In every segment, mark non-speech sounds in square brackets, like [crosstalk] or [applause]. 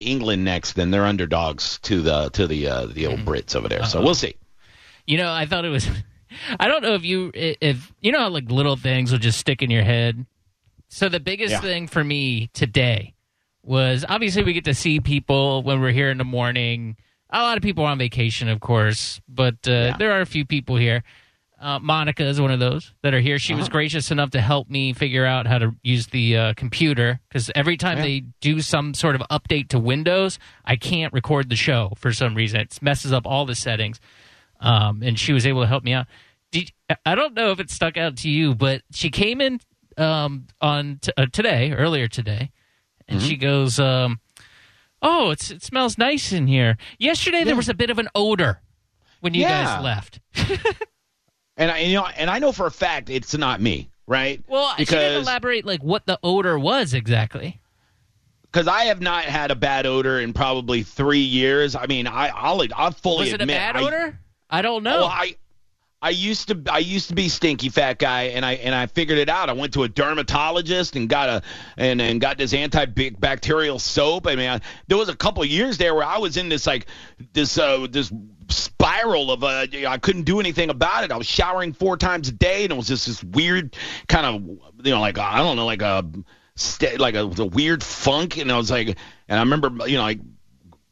England next, then they're underdogs to the to the uh, the old Brits over there. So Uh-huh. we'll see. You know, I thought it was. [laughs] I don't know if you if you know how like little things will just stick in your head. So the biggest Yeah. thing for me today was obviously we get to see people when we're here in the morning. A lot of people are on vacation, of course, but uh, Yeah. there are a few people here. Uh, Monica is one of those that are here. She was Uh-huh. gracious enough to help me figure out how to use the uh, computer because every time Yeah. they do some sort of update to Windows, I can't record the show for some reason. It messes up all the settings um, and she was able to help me out. Did, I don't know if it stuck out to you, but she came in um, on t- uh, today, earlier today, and Mm-hmm. she goes, um, "Oh, it's, it smells nice in here." Yesterday there was a bit of an odor when you Yeah. guys left. [laughs] And I, you know, and I know for a fact it's not me, right? Well, she didn't elaborate like what the odor was exactly. because I have not had a bad odor in probably three years. I mean, I I'll I'll fully Was it a admit bad I- odor? I don't know. Well, I I used to I used to be stinky fat guy, and I and I figured it out. I went to a dermatologist and got a and and got this antibacterial soap. I mean, I, there was a couple years there where I was in this like this uh this spiral of uh I couldn't do anything about it. I was showering four times a day, and it was just this weird kind of you know like I don't know like a like a, a weird funk, and I was like, and I remember you know like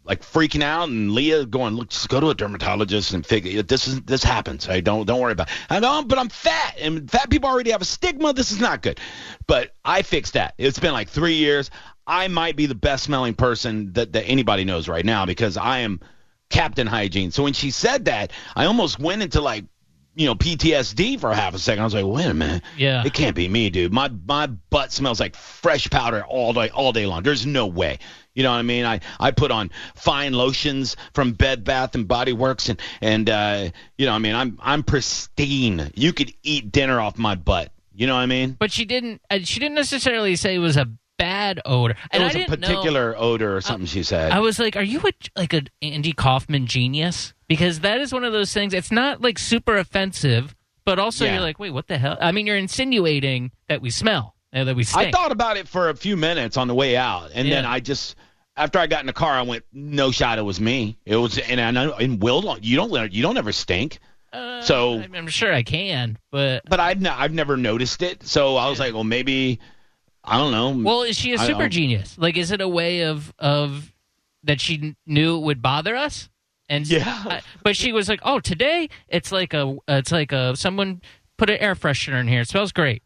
like freaking out and Leah going, look, just go to a dermatologist and figure this is this happens. I don't don't worry about. It. I know, but I'm fat and fat people already have a stigma. This is not good. But I fixed that. It's been like three years. I might be the best smelling person that, that anybody knows right now because I am Captain Hygiene. So when she said that, I almost went into like you know PTSD for half a second. I was like, wait a minute. Yeah. It can't be me, dude. My my butt smells like fresh powder all day all day long. There's no way. You know what I mean? I, I put on fine lotions from Bed Bath and Body Works and and uh, you know I mean I'm I'm pristine. You could eat dinner off my butt. You know what I mean? but she didn't. Uh, she didn't necessarily say it was a bad odor. And it was I a didn't know- particular odor or something she said. I was like, "Are you a, like an Andy Kaufman genius?" Because that is one of those things. It's not like super offensive, but also Yeah. you're like, "Wait, what the hell?" I mean, you're insinuating that we smell, uh, that we Stink. I thought about it for a few minutes on the way out, and then I just after I got in the car, I went, "No shot, it was me." It was, and I know, and Will, you don't, you don't ever stink. Uh, so- I'm, sure I can, but But I've, n- I've never noticed it, so I was like, well, maybe, I don't know. well, is she a super genius? Like, is it a way of of that she knew it would bother us? And Yeah. I- but she was like, "Oh, today it's like a it's like a someone put an air freshener in here. It smells great."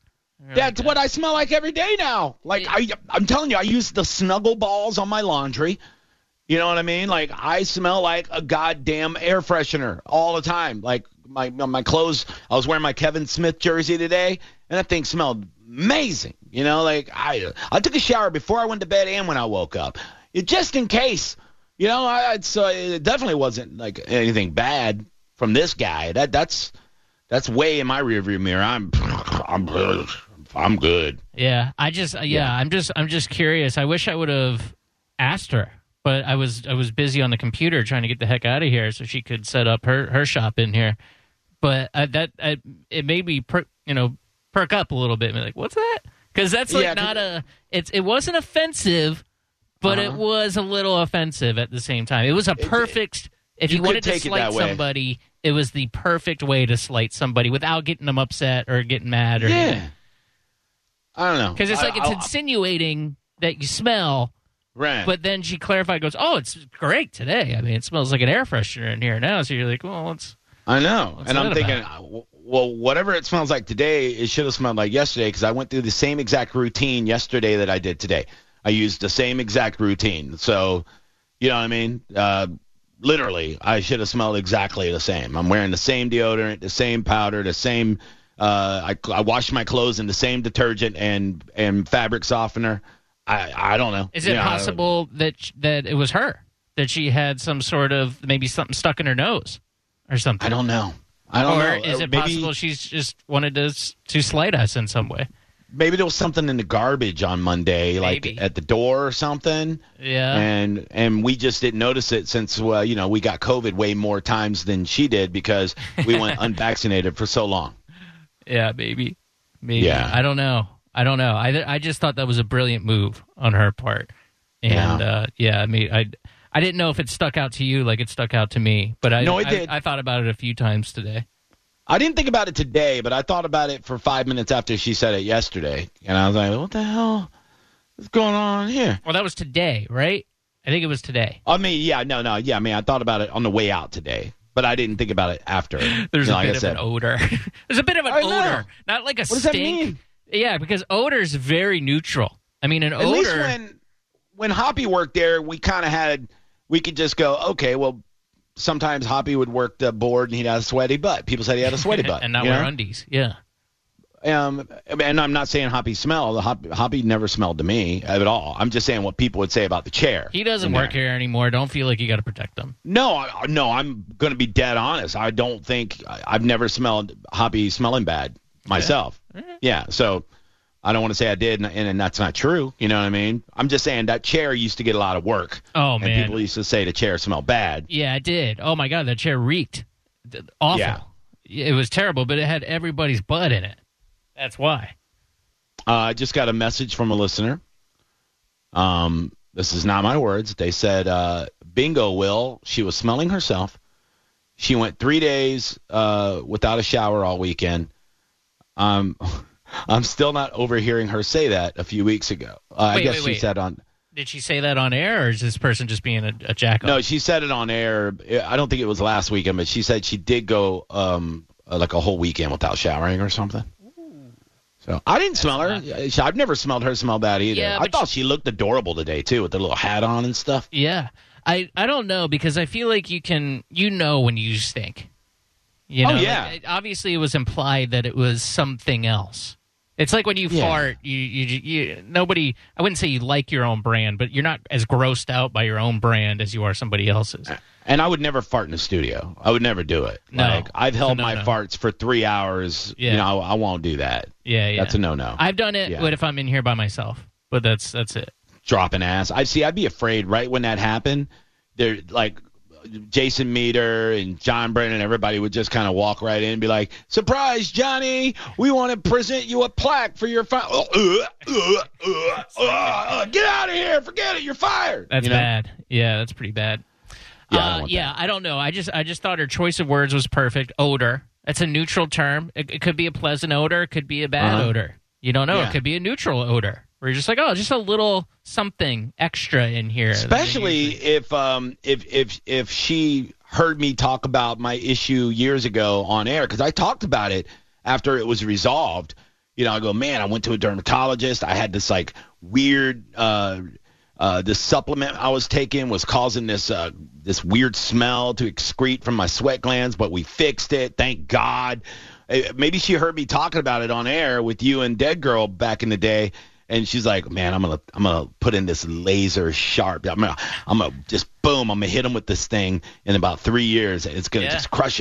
That's what I smell like every day now. Like I, I'm telling you, I use the snuggle balls on my laundry. You know what I mean? Like I smell like a goddamn air freshener all the time. Like my my clothes. I was wearing my Kevin Smith jersey today, and that thing smelled amazing. You know, like I I took a shower before I went to bed and when I woke up, it, just in case. You know, I, uh, it definitely wasn't like anything bad from this guy. That that's that's way in my rearview mirror. I'm I'm I'm good. Yeah, I just uh, yeah, Yeah. I'm just I'm just curious. I wish I would have asked her, but I was I was busy on the computer trying to get the heck out of here so she could set up her her shop in here. But uh, that uh, it made me per, you know perk up a little bit. and be like, what's that? Because that's like Yeah, not a it's it wasn't offensive, but it Uh-huh. was a little offensive at the same time. It was a perfect. If you you, wanted to it slight way. somebody, it was the perfect way to slight somebody without getting them upset or getting mad or Yeah. I don't know. because it's I- like it's I- insinuating that you smell, right. but then she clarified, goes, "Oh, it's great today. I mean, it smells like an air freshener in here now." So you're like, "Well, it's I know, and I'm thinking, well, whatever it smells like today, it should have smelled like yesterday because I went through the same exact routine yesterday that I did today. I used the same exact routine, so you know what I mean. Uh, literally, I should have smelled exactly the same. I'm wearing the same deodorant, the same powder, the same. Uh, I I washed my clothes in the same detergent and and fabric softener. I I don't know. is it You know, possible that that it was her that she had some sort of maybe something stuck in her nose or something?" I don't know. I don't or know. is Uh, it maybe- possible she's just wanted to to slight us in some way? maybe there was something in the garbage on Monday, like Maybe. at the door or something, Yeah, and and we just didn't notice it since well, you know, we got COVID way more times than she did because we went [laughs] unvaccinated for so long. yeah, maybe, maybe. Yeah. I don't know. I don't know. I I just thought that was a brilliant move on her part. And Yeah. uh, yeah, I mean, I I didn't know if it stuck out to you like it stuck out to me, but I No, it I- did. I, thought about it a few times today. I didn't think about it today, but I thought about it for five minutes after she said it yesterday, and I was like, "What the hell is going on here?" Well, that was today, right? I think it was today. I mean, yeah, no, no, yeah. I mean, I thought about it on the way out today, but I didn't think about it after. [laughs] There's You know, a like bit of an odor. [laughs] There's a bit of an odor, not like a What does stink. that mean? Yeah, because odor is very neutral. I mean, an At odor. When Hoppy worked there, we kind of had we could just go, okay, well, sometimes Hoppy would work the board and he'd have a sweaty butt. People said he had a sweaty [laughs] butt, and not wear know? undies. Yeah. Um, and I'm not saying Hoppy smelled. Hoppy, Hoppy never smelled to me at all. I'm just saying what people would say about the chair. He doesn't work there. here anymore. Don't feel like you got to protect them. No, I, no, I'm going to be dead honest. I don't think I- I've never smelled Hoppy smelling bad myself. Yeah, so I don't want to say I did, and, and that's not true. You know what I mean? I'm just saying that chair used to get a lot of work. Oh and man. people used to say the chair smelled bad. Yeah, it did. Oh my god, that chair reeked. Awful. Yeah. It was terrible, but it had everybody's butt in it. That's why. Uh, I just got a message from a listener. Um, this is not my words. They said, uh, "Bingo, Will." She was smelling herself. She went three days uh, without a shower all weekend. Um, I'm still not overhearing her say that a few weeks ago. Uh, I guess wait, she wait. said on. Did she say that on air, or is this person just being a, a jack No, she said it on air. I don't think it was last weekend, but she said she did go um, uh, like a whole weekend without showering or something. So I didn't smell her. I've never smelled her smell bad either. Yeah, I thought she looked adorable today too, with the little hat on and stuff. Yeah. I, I don't know because I feel like you can you know when you stink. You Oh, know, yeah. like, obviously, it was implied that it was something else. It's like when you Yeah. fart, you, you you nobody. I wouldn't say you like your own brand, but you're not as grossed out by your own brand as you are somebody else's. Uh, and I would never fart in the studio. I would never do it. No. Like I've held No, my no. farts for three hours. Yeah. You know, I, I won't do that. Yeah, yeah. That's a no-no. I've done it, Yeah. but if I'm in here by myself, but that's that's it. dropping ass. I see. I'd be afraid right when that happened. There, like Jason Meter and John Brennan, everybody would just kind of walk right in and be like, "Surprise, Johnny! We want to present you a plaque for your fire. Uh, uh, uh, uh, uh, get out of here! Forget it. You're fired. That's You know? bad. Yeah, that's pretty bad. Yeah, I don't uh, yeah. I don't know. I just I just thought her choice of words was perfect. Odor. That's a neutral term. It, it could be a pleasant odor. It could be a bad Uh-huh. odor. You don't know. Yeah. It could be a neutral odor. Where you're just like, oh, just a little something extra in here. Especially if um if if if she heard me talk about my issue years ago on air because I talked about it after it was resolved. You know, I go, man, I went to a dermatologist. I had this like weird uh uh this supplement I was taking was causing this uh this weird smell to excrete from my sweat glands, but we fixed it. Thank God. Uh, Maybe she heard me talking about it on air with you and Dead Girl back in the day and she's like, "Man, I'm gonna I'm gonna put in this laser sharp. I'm gonna I'm gonna just boom. I'm gonna hit him with this thing in about three years. It's gonna Yeah. just crush